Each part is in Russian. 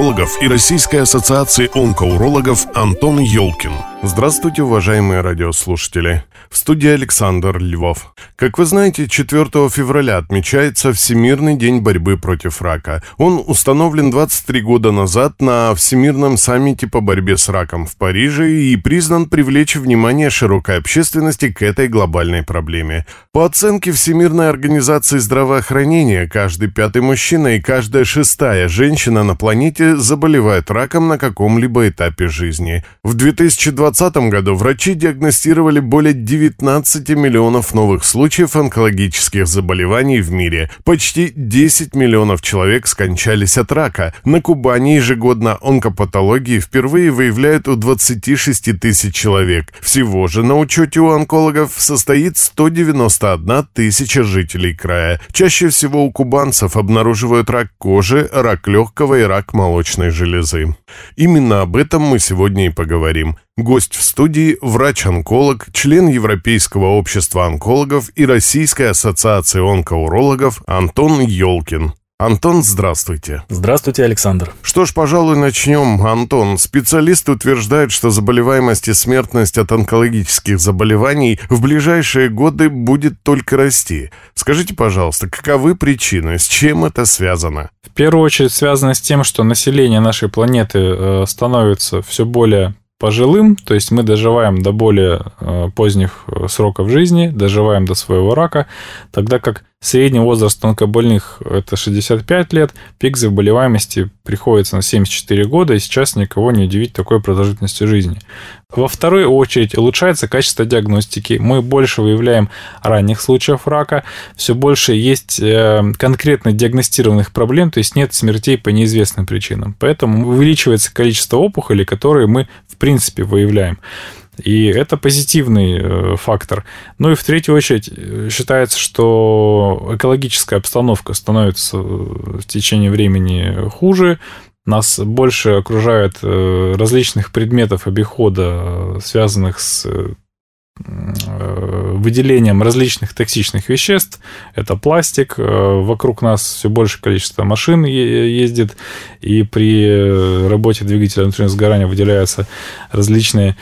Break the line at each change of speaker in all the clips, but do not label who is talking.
онкологов и Российской ассоциации онкоурологов Антон Ёлкин.
Здравствуйте, уважаемые радиослушатели. В студии Александр Львов. Как вы знаете, 4 февраля отмечается Всемирный день борьбы против рака. Он установлен 23 года назад на Всемирном саммите по борьбе с раком в Париже и признан привлечь внимание широкой общественности к этой глобальной проблеме. По оценке Всемирной организации здравоохранения, каждый пятый мужчина и каждая шестая женщина на планете заболевают раком на каком-либо этапе жизни. В 2020 году врачи диагностировали более 19 миллионов новых случаев онкологических заболеваний в мире. Почти 10 миллионов человек скончались от рака. На Кубани ежегодно онкопатологии впервые выявляют у 26 тысяч человек. Всего же на учете у онкологов состоит 191 тысяча жителей края. Чаще всего у кубанцев обнаруживают рак кожи, рак легкого и рак молочной железы. Именно об этом мы сегодня и поговорим. Гость в студии – врач-онколог, член Европейского общества онкологов и Российской ассоциации онкоурологов Антон Ёлкин. Антон, здравствуйте.
Здравствуйте, Александр.
Что ж, пожалуй, начнем. Антон, специалисты утверждают, что заболеваемость и смертность от онкологических заболеваний в ближайшие годы будет только расти. Скажите, пожалуйста, каковы причины, с чем это связано?
В первую очередь связано с тем, что население нашей планеты э, становится все более пожилым, то есть мы доживаем до более э, поздних э, сроков жизни, доживаем до своего рака, тогда как Средний возраст онкобольных – это 65 лет, пик заболеваемости приходится на 74 года, и сейчас никого не удивить такой продолжительностью жизни. Во вторую очередь улучшается качество диагностики, мы больше выявляем ранних случаев рака, все больше есть э, конкретно диагностированных проблем, то есть нет смертей по неизвестным причинам. Поэтому увеличивается количество опухолей, которые мы в принципе выявляем. И это позитивный э, фактор. Ну и в третью очередь э, считается, что экологическая обстановка становится э, в течение времени хуже, нас больше окружает различных предметов обихода, связанных с выделением различных токсичных веществ. Это пластик. Вокруг нас все больше количество машин ездит. И при работе двигателя внутреннего сгорания выделяются различные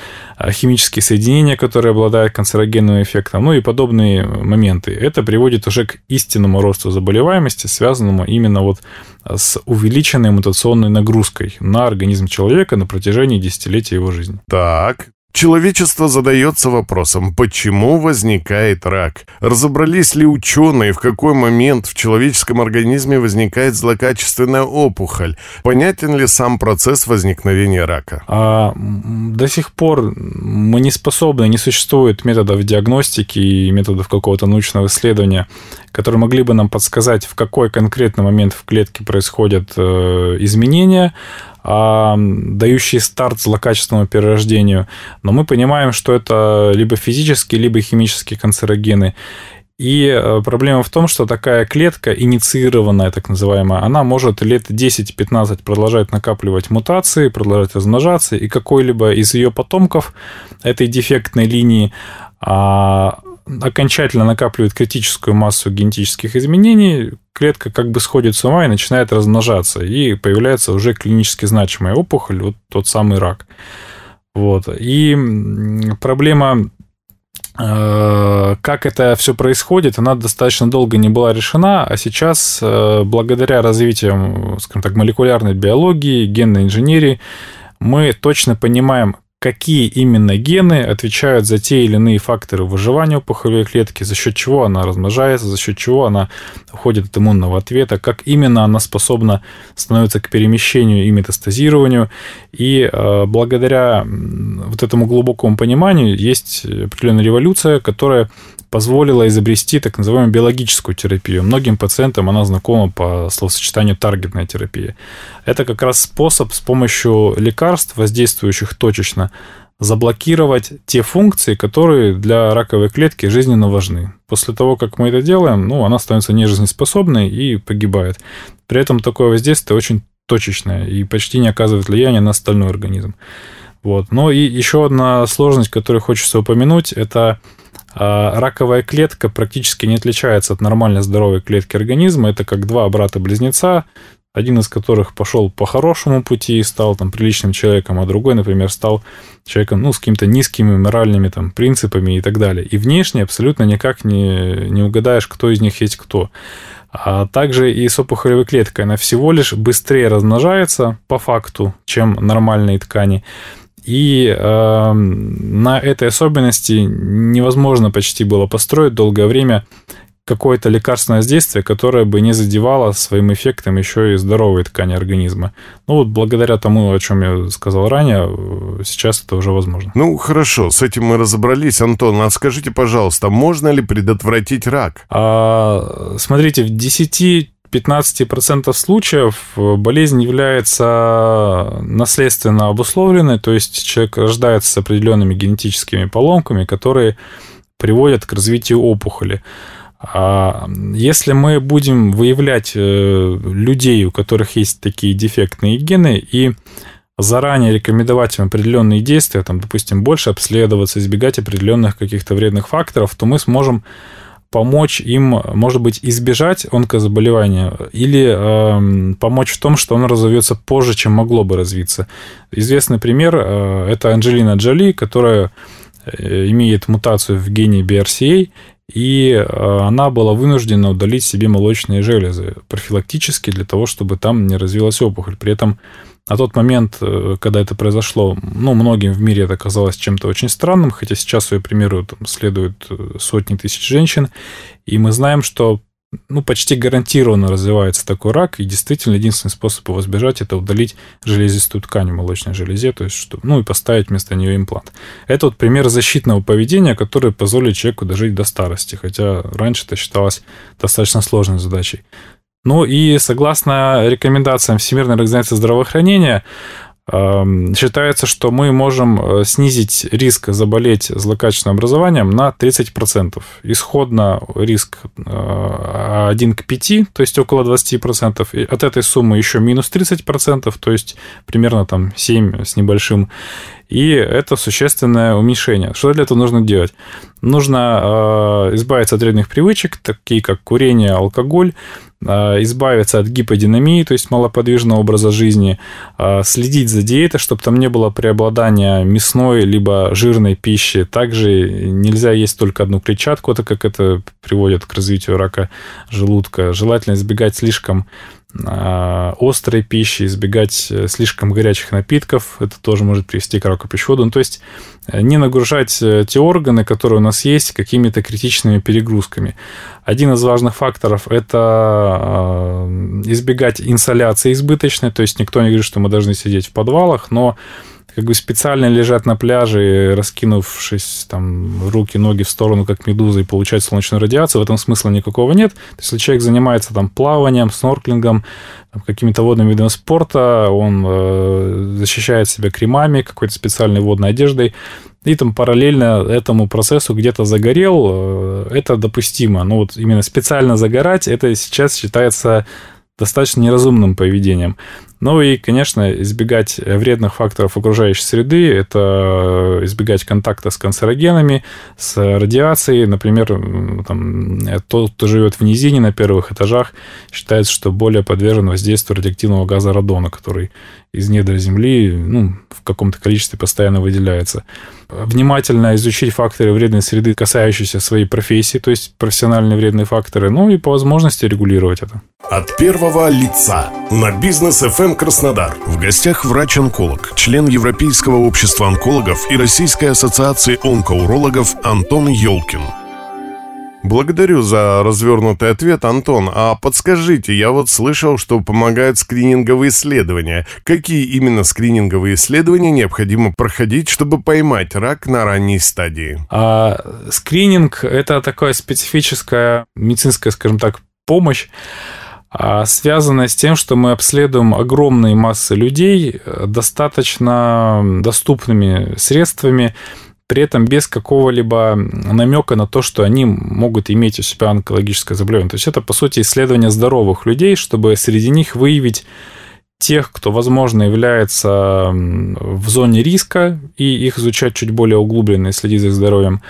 химические соединения, которые обладают канцерогенным эффектом, ну и подобные моменты. Это приводит уже к истинному росту заболеваемости, связанному именно вот с увеличенной мутационной нагрузкой на организм человека на протяжении десятилетия его жизни.
Так, Человечество задается вопросом, почему возникает рак? Разобрались ли ученые, в какой момент в человеческом организме возникает злокачественная опухоль? Понятен ли сам процесс возникновения рака?
А, до сих пор мы не способны, не существует методов диагностики и методов какого-то научного исследования, которые могли бы нам подсказать, в какой конкретный момент в клетке происходят э, изменения, дающие старт злокачественному перерождению. Но мы понимаем, что это либо физические, либо химические канцерогены. И э, проблема в том, что такая клетка, инициированная, так называемая, она может лет 10-15 продолжать накапливать мутации, продолжать размножаться, и какой-либо из ее потомков этой дефектной линии а, окончательно накапливает критическую массу генетических изменений, клетка как бы сходит с ума и начинает размножаться, и появляется уже клинически значимая опухоль, вот тот самый рак. Вот. И проблема э, как это все происходит, она достаточно долго не была решена, а сейчас, э, благодаря развитию, скажем так, молекулярной биологии, генной инженерии, мы точно понимаем, какие именно гены отвечают за те или иные факторы выживания опухолевой клетки, за счет чего она размножается, за счет чего она уходит от иммунного ответа, как именно она способна становиться к перемещению и метастазированию. И э, благодаря вот этому глубокому пониманию есть определенная революция, которая позволила изобрести так называемую биологическую терапию. Многим пациентам она знакома по словосочетанию таргетная терапия. Это как раз способ с помощью лекарств, воздействующих точечно, заблокировать те функции, которые для раковой клетки жизненно важны. После того, как мы это делаем, ну, она становится нежизнеспособной и погибает. При этом такое воздействие очень точечное и почти не оказывает влияния на остальной организм. Вот. Но и еще одна сложность, которую хочется упомянуть, это а раковая клетка практически не отличается от нормально здоровой клетки организма. Это как два брата-близнеца, один из которых пошел по хорошему пути и стал там приличным человеком, а другой, например, стал человеком, ну, с какими-то низкими моральными там принципами и так далее. И внешне абсолютно никак не, не угадаешь, кто из них есть кто. А также и с опухолевой клеткой. Она всего лишь быстрее размножается по факту, чем нормальные ткани. И э, на этой особенности невозможно почти было построить долгое время какое-то лекарственное действие, которое бы не задевало своим эффектом еще и здоровые ткани организма. Ну вот благодаря тому, о чем я сказал ранее, сейчас это уже возможно.
Ну хорошо, с этим мы разобрались. Антон, а скажите, пожалуйста, можно ли предотвратить рак?
А, смотрите, в 10 15% случаев э, болезнь является наследственно обусловленной, то есть человек рождается с определенными генетическими поломками, которые приводят к развитию опухоли. А если мы будем выявлять э, людей, у которых есть такие дефектные гены, и заранее рекомендовать им определенные действия, там, допустим, больше обследоваться, избегать определенных каких-то вредных факторов, то мы сможем помочь им, может быть, избежать онкозаболевания или э, помочь в том, что он разовьется позже, чем могло бы развиться. Известный пример э, это Анджелина Джоли, которая э, имеет мутацию в гене BRCA, и э, она была вынуждена удалить себе молочные железы профилактически для того, чтобы там не развилась опухоль. При этом на тот момент, э, когда это произошло, ну, многим в мире это казалось чем-то очень странным, хотя сейчас ее примеру там, следуют э, сотни тысяч женщин, и мы знаем, что ну, почти гарантированно развивается такой рак, и действительно единственный способ его избежать – это удалить железистую ткань в молочной железе, то есть, что, ну, и поставить вместо нее имплант. Это вот пример защитного поведения, который позволит человеку дожить до старости, хотя раньше это считалось достаточно сложной задачей. Ну и согласно рекомендациям Всемирной организации здравоохранения, Считается, что мы можем э, снизить риск заболеть злокачественным образованием на 30%. Исходно риск 1 э, к 5, то есть около 20%. И от этой суммы еще минус 30%, то есть примерно там 7 с небольшим. И это существенное уменьшение. Что для этого нужно делать? Нужно э, избавиться от вредных привычек, такие как курение, алкоголь, э, избавиться от гиподинамии, то есть малоподвижного образа жизни, э, следить за диетой, чтобы там не было преобладания мясной либо жирной пищи. Также нельзя есть только одну клетчатку, так как это приводит к развитию рака желудка. Желательно избегать слишком а, острой пищи, избегать э, слишком горячих напитков. Это тоже может привести к раку. Ну, то есть э, не нагружать э, те органы, которые у нас есть, какими-то критичными перегрузками. Один из важных факторов – это избегать инсоляции избыточной. То есть никто не говорит, что мы должны сидеть в подвалах, но как бы специально лежать на пляже, раскинувшись там руки, ноги в сторону, как медуза, и получать солнечную радиацию, в этом смысла никакого нет. То есть, если человек занимается там плаванием, снорклингом, какими-то водными видами спорта, он э, защищает себя кремами, какой-то специальной водной одеждой, и там параллельно этому процессу где-то загорел, э, это допустимо. Но вот именно специально загорать, это сейчас считается достаточно неразумным поведением. Ну и, конечно, избегать вредных факторов окружающей среды, это избегать контакта с канцерогенами, с радиацией. Например, там, тот, кто живет в низине на первых этажах, считается, что более подвержен воздействию радиоактивного газа радона, который из недр земли ну, в каком-то количестве постоянно выделяется. Внимательно изучить факторы вредной среды, касающиеся своей профессии, то есть профессиональные вредные факторы, ну и по возможности регулировать это.
От первого лица на бизнес FM Краснодар.
В гостях врач-онколог, член Европейского общества онкологов и Российской ассоциации онкоурологов Антон Ёлкин.
Благодарю за развернутый ответ, Антон. А подскажите, я вот слышал, что помогают скрининговые исследования. Какие именно скрининговые исследования необходимо проходить, чтобы поймать рак на ранней стадии?
А, скрининг – это такая специфическая медицинская, скажем так, помощь, а, связанная с тем, что мы обследуем огромные массы людей э, достаточно доступными средствами, при этом без какого-либо намека на то, что они могут иметь у себя онкологическое заболевание. То есть это, по сути, исследование здоровых людей, чтобы среди них выявить тех, кто, возможно, является в зоне риска, и их изучать чуть более углубленно и следить за здоровьем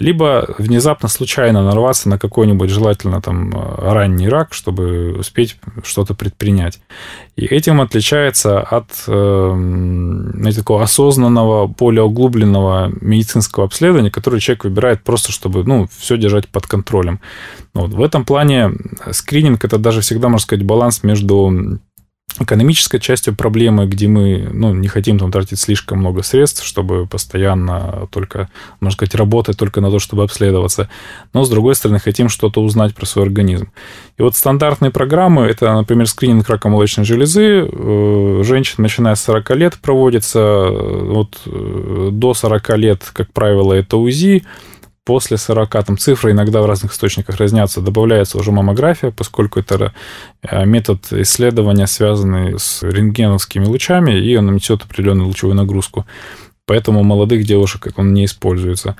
либо внезапно случайно нарваться на какой-нибудь желательно там ранний рак, чтобы успеть что-то предпринять. И этим отличается от э, такого осознанного, более углубленного медицинского обследования, которое человек выбирает просто, чтобы ну, все держать под контролем. Вот. В этом плане скрининг это даже всегда, можно сказать, баланс между экономической частью проблемы, где мы ну, не хотим там тратить слишком много средств, чтобы постоянно только, можно сказать, работать только на то, чтобы обследоваться. Но, с другой стороны, хотим что-то узнать про свой организм. И вот стандартные программы, это, например, скрининг рака молочной железы. Э, женщин, начиная с 40 лет, проводится. Э, вот э, до 40 лет, как правило, это УЗИ после 40, там цифры иногда в разных источниках разнятся, добавляется уже маммография, поскольку это э, метод исследования, связанный с рентгеновскими лучами, и он несет определенную лучевую нагрузку. Поэтому у молодых девушек он не используется.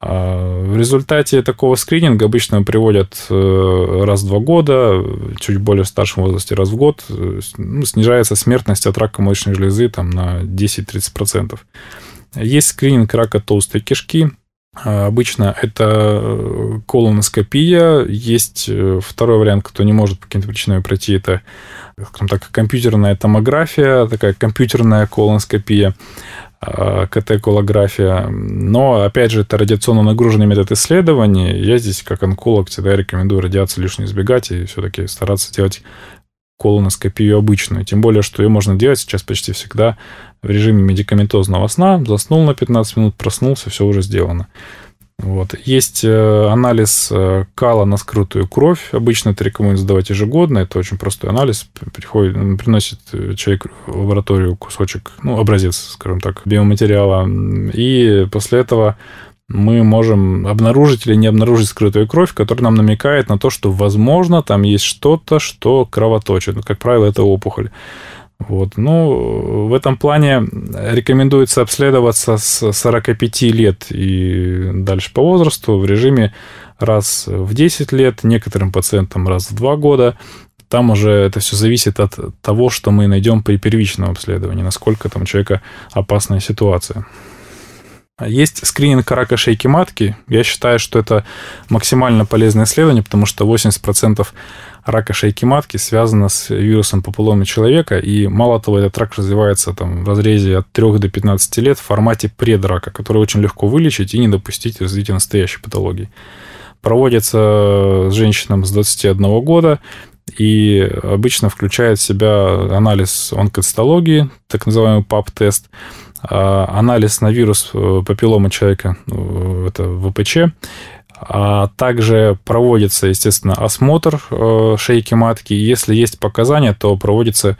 А в результате такого скрининга обычно приводят э, раз в два года, чуть более в старшем возрасте раз в год. Ну, снижается смертность от рака молочной железы там, на 10-30%. Есть скрининг рака толстой кишки – обычно это э, колоноскопия. Есть э, второй вариант, кто не может по каким-то причинам пройти, это, скажем так, компьютерная томография, такая компьютерная колоноскопия, а, КТ-колография. Но, опять же, это радиационно нагруженный метод исследования. Я здесь, как онколог, всегда рекомендую радиацию лишнюю избегать и все-таки стараться делать колоноскопию обычную. Тем более, что ее можно делать сейчас почти всегда в режиме медикаментозного сна. Заснул на 15 минут, проснулся, все уже сделано. Вот. Есть э, анализ э, кала на скрытую кровь. Обычно это рекомендуется сдавать ежегодно. Это очень простой анализ. Приходит, приносит э, человек в лабораторию кусочек, ну, образец, скажем так, биоматериала. И после этого мы можем обнаружить или не обнаружить скрытую кровь, которая нам намекает на то, что, возможно, там есть что-то, что кровоточит. Как правило, это опухоль. Вот. Ну, в этом плане рекомендуется обследоваться с 45 лет и дальше по возрасту в режиме раз в 10 лет, некоторым пациентам раз в 2 года. Там уже это все зависит от того, что мы найдем при первичном обследовании, насколько там у человека опасная ситуация. Есть скрининг рака шейки матки. Я считаю, что это максимально полезное исследование, потому что 80% рака шейки матки связано с вирусом папилломы человека, и мало того, этот рак развивается там, в разрезе от 3 до 15 лет в формате предрака, который очень легко вылечить и не допустить развития настоящей патологии. Проводится с женщинам с 21 года, и обычно включает в себя анализ онкоцитологии, так называемый ПАП-тест, а, анализ на вирус э, папиллома человека, э, это ВПЧ, а также проводится, естественно, осмотр э, шейки матки. Если есть показания, то проводится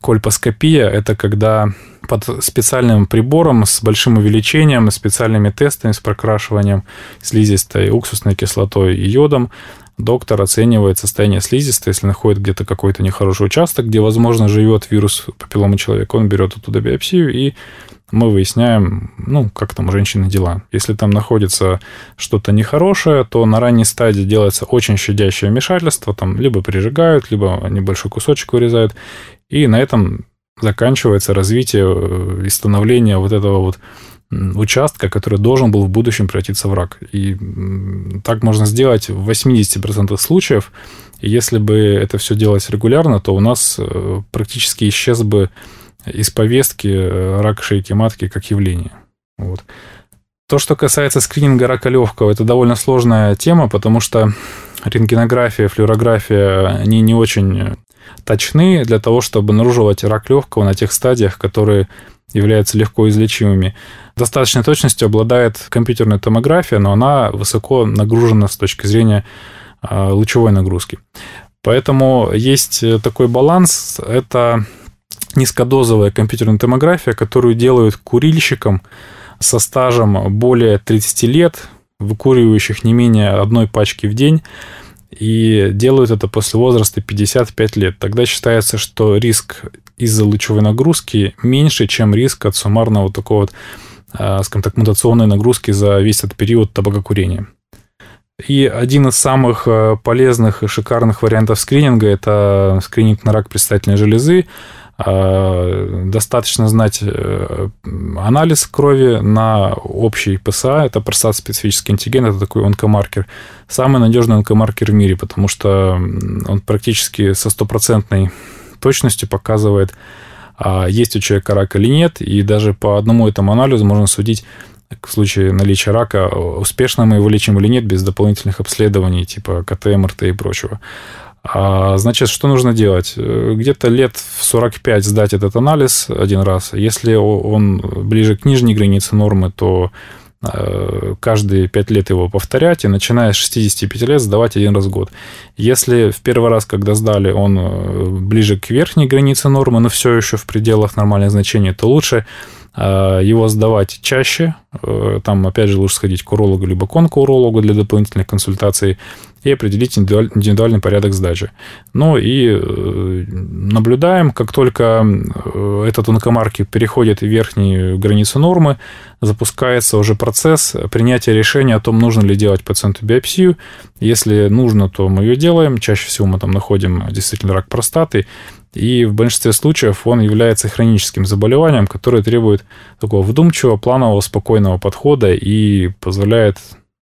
кольпоскопия. Это когда под специальным прибором с большим увеличением, специальными тестами, с прокрашиванием слизистой, уксусной кислотой и йодом доктор оценивает состояние слизистой, если находит где-то какой-то нехороший участок, где, возможно, живет вирус папиллома человека, он берет оттуда биопсию и мы выясняем, ну, как там у женщины дела. Если там находится что-то нехорошее, то на ранней стадии делается очень щадящее вмешательство, там либо прижигают, либо небольшой кусочек вырезают, и на этом заканчивается развитие э, и становление вот этого вот участка, который должен был в будущем превратиться в рак. И так можно сделать в 80% случаев. И если бы это все делалось регулярно, то у нас э, практически исчез бы из повестки э, рак шейки матки как явление. Вот. То, что касается скрининга рака легкого, это довольно сложная тема, потому что рентгенография, флюорография, они не очень точны для того, чтобы обнаруживать рак легкого на тех стадиях, которые являются легко излечимыми. Достаточной точностью обладает компьютерная томография, но она высоко нагружена с точки зрения а, лучевой нагрузки. Поэтому есть такой баланс. Это низкодозовая компьютерная томография, которую делают курильщикам со стажем более 30 лет, выкуривающих не менее одной пачки в день, и делают это после возраста 55 лет. Тогда считается, что риск из-за лучевой нагрузки меньше, чем риск от суммарного такого вот, а, скажем так, мутационной нагрузки за весь этот период табакокурения. И один из самых а, полезных и шикарных вариантов скрининга – это скрининг на рак предстательной железы. А, достаточно знать э, анализ крови на общий ПСА, это простат-специфический антиген, это такой онкомаркер. Самый надежный онкомаркер в мире, потому что он практически со стопроцентной точностью показывает, а есть у человека рак или нет, и даже по одному этому анализу можно судить, в случае наличия рака, успешно мы его лечим или нет без дополнительных обследований типа КТ, МРТ и прочего. А, значит, что нужно делать? Где-то лет в 45 сдать этот анализ один раз. Если он ближе к нижней границе нормы, то э, каждые 5 лет его повторять, и начиная с 65 лет сдавать один раз в год. Если в первый раз, когда сдали, он э, ближе к верхней границе нормы, но все еще в пределах нормальных значений, то лучше э, его сдавать чаще. Там, опять же, лучше сходить к урологу либо к онкоурологу для дополнительных консультаций и определить индивидуальный порядок сдачи. Ну и э, наблюдаем, как только э, этот онкомаркер переходит верхнюю границу нормы, запускается уже процесс принятия решения о том, нужно ли делать пациенту биопсию. Если нужно, то мы ее делаем. Чаще всего мы там находим действительно рак простаты. И в большинстве случаев он является хроническим заболеванием, которое требует такого вдумчивого, планового, спокойного подхода и позволяет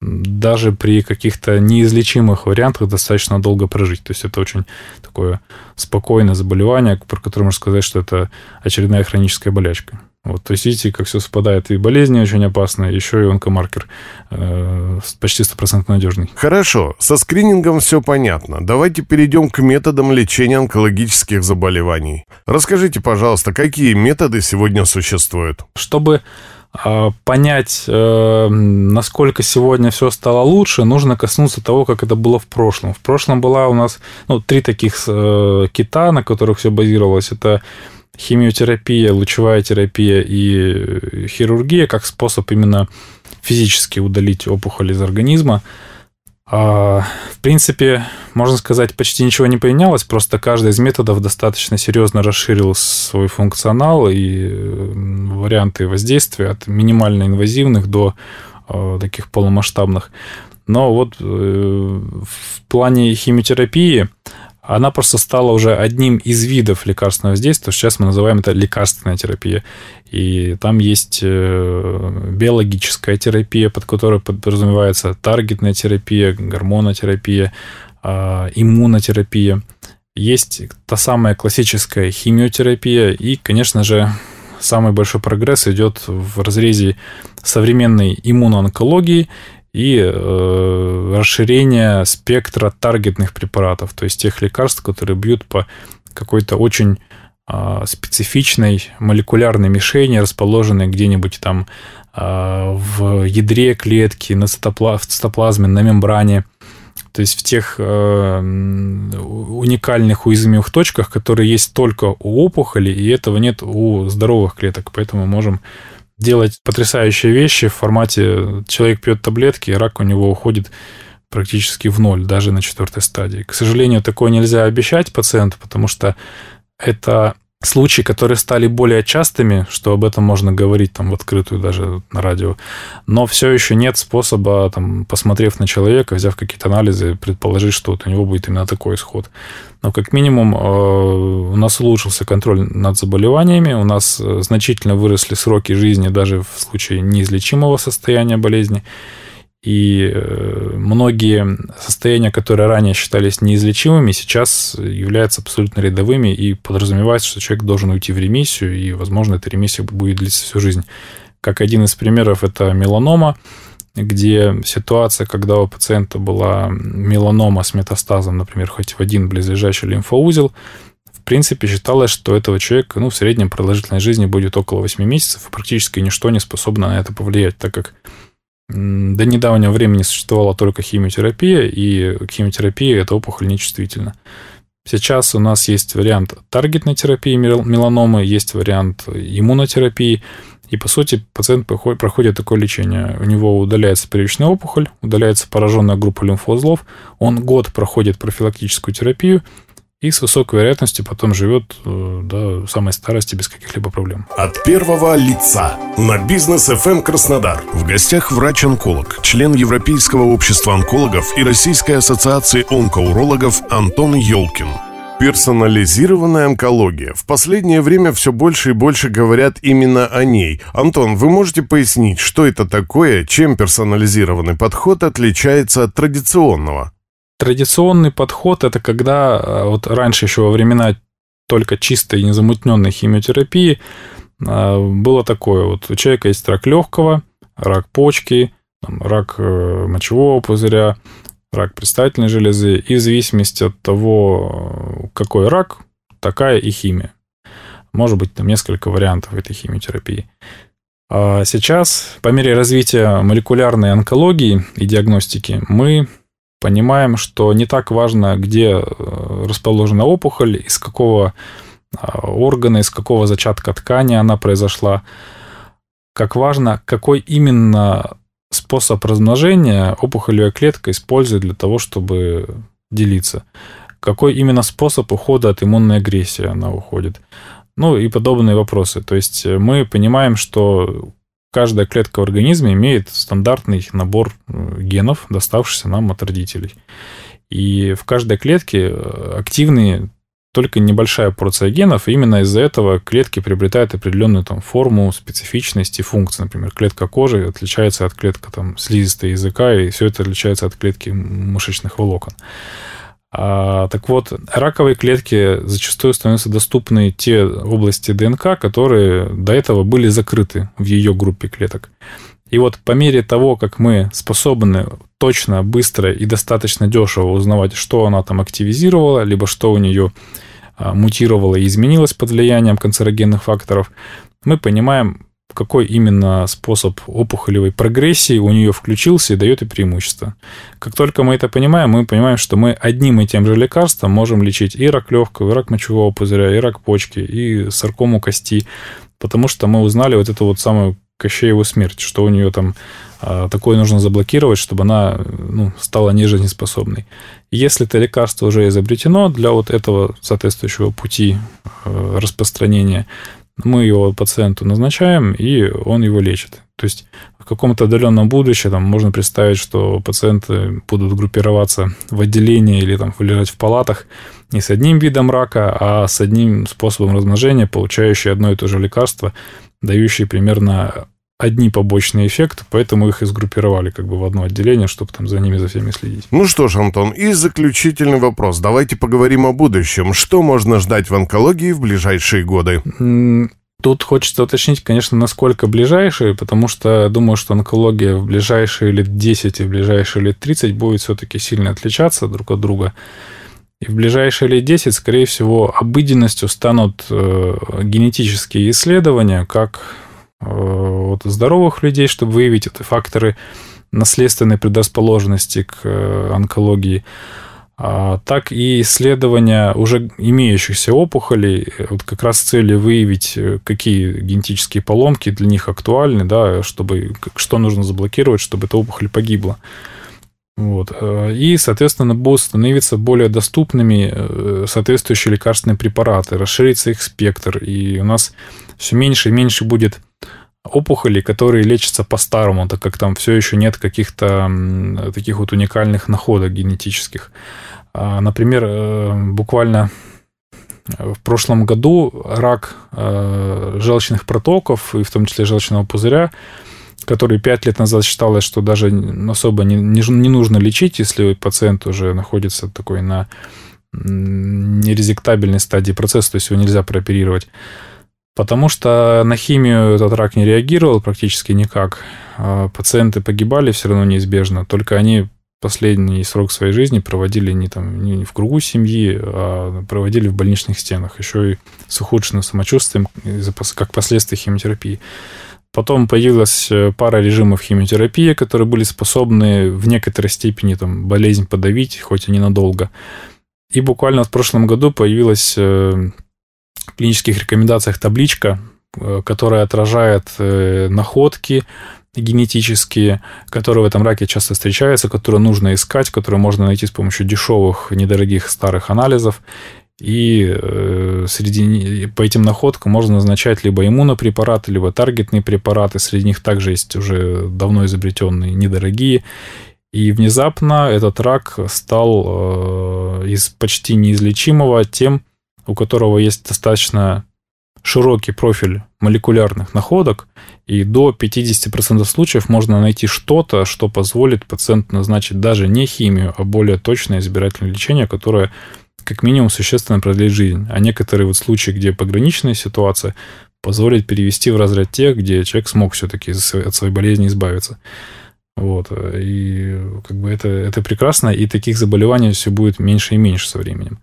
даже при каких-то неизлечимых вариантах достаточно долго прожить. То есть это очень такое спокойное заболевание, про которое можно сказать, что это очередная хроническая болячка. Вот, то есть видите, как все совпадает. И болезни очень опасные, еще и онкомаркер э, почти стопроцентно надежный.
Хорошо, со скринингом все понятно. Давайте перейдем к методам лечения онкологических заболеваний. Расскажите, пожалуйста, какие методы сегодня существуют?
Чтобы понять, э, насколько сегодня все стало лучше, нужно коснуться того, как это было в прошлом. В прошлом была у нас ну, три таких э, кита, на которых все базировалось. Это химиотерапия, лучевая терапия и хирургия как способ именно физически удалить опухоль из организма. А, в принципе, можно сказать, почти ничего не поменялось, просто каждый из методов достаточно серьезно расширил свой функционал и варианты воздействия от минимально инвазивных до а, таких полномасштабных. Но вот э, в плане химиотерапии она просто стала уже одним из видов лекарственного воздействия. Сейчас мы называем это лекарственная терапия. И там есть э, биологическая терапия, под которой подразумевается таргетная терапия, гормонотерапия, а, иммунотерапия. Есть та самая классическая химиотерапия. И, конечно же, самый большой прогресс идет в разрезе современной иммуноонкологии и э, расширение спектра таргетных препаратов, то есть тех лекарств, которые бьют по какой-то очень э, специфичной молекулярной мишени, расположенной где-нибудь там э, в ядре клетки, на цитопла- в цитоплазме, на мембране, то есть в тех э, уникальных уязвимых точках, которые есть только у опухоли, и этого нет у здоровых клеток, поэтому можем делать потрясающие вещи в формате человек пьет таблетки, рак у него уходит практически в ноль, даже на четвертой стадии. К сожалению, такое нельзя обещать пациенту, потому что это случаи, которые стали более частыми, что об этом можно говорить там в открытую даже на радио, но все еще нет способа, там, посмотрев на человека, взяв какие-то анализы, предположить, что вот у него будет именно такой исход. Но как минимум э, у нас улучшился контроль над заболеваниями, у нас э, значительно выросли сроки жизни даже в случае неизлечимого состояния болезни. И э, многие состояния, которые ранее считались неизлечимыми, сейчас являются абсолютно рядовыми и подразумевается, что человек должен уйти в ремиссию, и, возможно, эта ремиссия будет длиться всю жизнь. Как один из примеров, это меланома, где ситуация, когда у пациента была меланома с метастазом, например, хоть в один близлежащий лимфоузел, в принципе, считалось, что этого человека ну, в среднем продолжительность жизни будет около 8 месяцев, и практически ничто не способно на это повлиять, так как до недавнего времени существовала только химиотерапия, и к химиотерапии эта опухоль нечувствительна. Сейчас у нас есть вариант таргетной терапии меланомы, есть вариант иммунотерапии, и, по сути, пациент проходит такое лечение. У него удаляется первичная опухоль, удаляется пораженная группа лимфоузлов, он год проходит профилактическую терапию, и с высокой вероятностью потом живет э, до самой старости без каких-либо проблем.
От первого лица на бизнес FM эм Краснодар.
В гостях врач-онколог, член Европейского общества онкологов и Российской ассоциации онкоурологов Антон Ёлкин.
Персонализированная онкология. В последнее время все больше и больше говорят именно о ней. Антон, вы можете пояснить, что это такое, чем персонализированный подход отличается от традиционного?
Традиционный подход – это когда э, вот раньше еще во времена только чистой незамутненной химиотерапии э, было такое. Вот у человека есть рак легкого, рак почки, рак э, мочевого пузыря, рак предстательной железы. И в зависимости от того, какой рак, такая и химия. Может быть, там несколько вариантов этой химиотерапии. А сейчас, по мере развития молекулярной онкологии и диагностики, мы понимаем, что не так важно, где э, расположена опухоль, из какого а, органа, из какого зачатка ткани она произошла, как важно, какой именно способ размножения опухолевая клетка использует для того, чтобы делиться. Какой именно способ ухода от иммунной агрессии она уходит. Ну и подобные вопросы. То есть мы понимаем, что каждая клетка в организме имеет стандартный набор э, генов, доставшийся нам от родителей. И в каждой клетке э, активны только небольшая порция генов, и именно из-за этого клетки приобретают определенную там, форму, специфичность и функцию. Например, клетка кожи отличается от клетки там, слизистой языка, и все это отличается от клетки мышечных волокон. А, так вот, раковые клетки зачастую становятся доступны те области ДНК, которые до этого были закрыты в ее группе клеток. И вот по мере того, как мы способны точно, быстро и достаточно дешево узнавать, что она там активизировала, либо что у нее а, мутировало и изменилось под влиянием канцерогенных факторов, мы понимаем, какой именно способ опухолевой прогрессии у нее включился и дает и преимущество. Как только мы это понимаем, мы понимаем, что мы одним и тем же лекарством можем лечить и рак легкого, и рак мочевого пузыря, и рак почки, и саркому кости, потому что мы узнали вот эту вот самую Кощееву смерть, что у нее там а, такое нужно заблокировать, чтобы она ну, стала нежизнеспособной. Если это лекарство уже изобретено для вот этого соответствующего пути э, распространения, мы его пациенту назначаем, и он его лечит. То есть в каком-то отдаленном будущем там, можно представить, что пациенты будут группироваться в отделении или там, лежать в палатах не с одним видом рака, а с одним способом размножения, получающие одно и то же лекарство, дающие примерно одни побочные эффекты, поэтому их и сгруппировали как бы в одно отделение, чтобы там за ними за всеми следить.
Ну что ж, Антон, и заключительный вопрос. Давайте поговорим о будущем. Что можно ждать в онкологии в ближайшие годы?
Тут хочется уточнить, конечно, насколько ближайшие, потому что думаю, что онкология в ближайшие лет 10 и в ближайшие лет 30 будет все-таки сильно отличаться друг от друга. И в ближайшие лет 10, скорее всего, обыденностью станут э, генетические исследования, как Э, вот, здоровых людей, чтобы выявить эти факторы наследственной предрасположенности к э, онкологии, а, так и исследования уже имеющихся опухолей, э, вот как раз с целью выявить, какие генетические поломки для них актуальны, да, чтобы, что нужно заблокировать, чтобы эта опухоль погибла. Вот. И, соответственно, будут становиться более доступными соответствующие лекарственные препараты, расширится их спектр, и у нас все меньше и меньше будет опухоли, которые лечатся по-старому, так как там все еще нет каких-то таких вот уникальных находок генетических. А, например, э, буквально в прошлом году рак э, желчных протоков, и в том числе желчного пузыря, который 5 лет назад считалось, что даже особо не, не нужно лечить, если пациент уже находится такой на нерезектабельной стадии процесса, то есть его нельзя прооперировать. Потому что на химию этот рак не реагировал практически никак. А пациенты погибали все равно неизбежно, только они последний срок своей жизни проводили не, там, не в кругу семьи, а проводили в больничных стенах, еще и с ухудшенным самочувствием, как последствия химиотерапии. Потом появилась э, пара режимов химиотерапии, которые были способны в некоторой степени там, болезнь подавить, хоть и ненадолго. И буквально в прошлом году появилась э, клинических рекомендациях табличка, э, которая отражает находки, генетические, которые в этом раке часто встречаются, которые нужно искать, которые можно найти с помощью дешевых, недорогих старых анализов. И э, среди, по этим находкам можно назначать либо иммунопрепараты, либо таргетные препараты. Среди них также есть уже давно изобретенные недорогие. И внезапно этот рак стал э, из почти неизлечимого тем, у которого есть достаточно широкий профиль молекулярных находок, и до 50% случаев можно найти что-то, что позволит пациенту назначить даже не химию, а более точное избирательное лечение, которое как минимум существенно продлит жизнь. А некоторые вот случаи, где пограничная ситуация, позволит перевести в разряд тех, где человек смог все-таки от своей болезни избавиться. Вот. И как бы это, это прекрасно, и таких заболеваний все будет меньше и меньше со временем.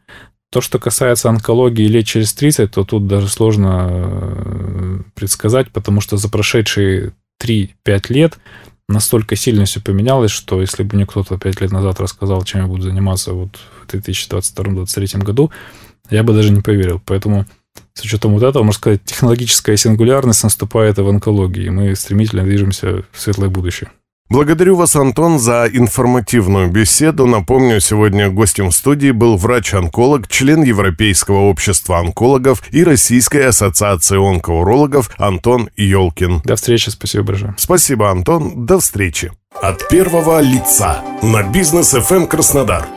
То, что касается онкологии лет через 30, то тут даже сложно э, предсказать, потому что за прошедшие 3-5 лет настолько сильно все поменялось, что если бы мне кто-то 5 лет назад рассказал, чем я буду заниматься вот в 2022-2023 году, я бы даже не поверил. Поэтому с учетом вот этого, можно сказать, технологическая сингулярность наступает в онкологии, и мы стремительно движемся в светлое будущее.
Благодарю вас, Антон, за информативную беседу. Напомню, сегодня гостем студии был врач-онколог, член Европейского общества онкологов и Российской ассоциации онкоурологов Антон Ёлкин.
До встречи, спасибо большое.
Спасибо, Антон, до встречи. От первого лица на бизнес FM Краснодар.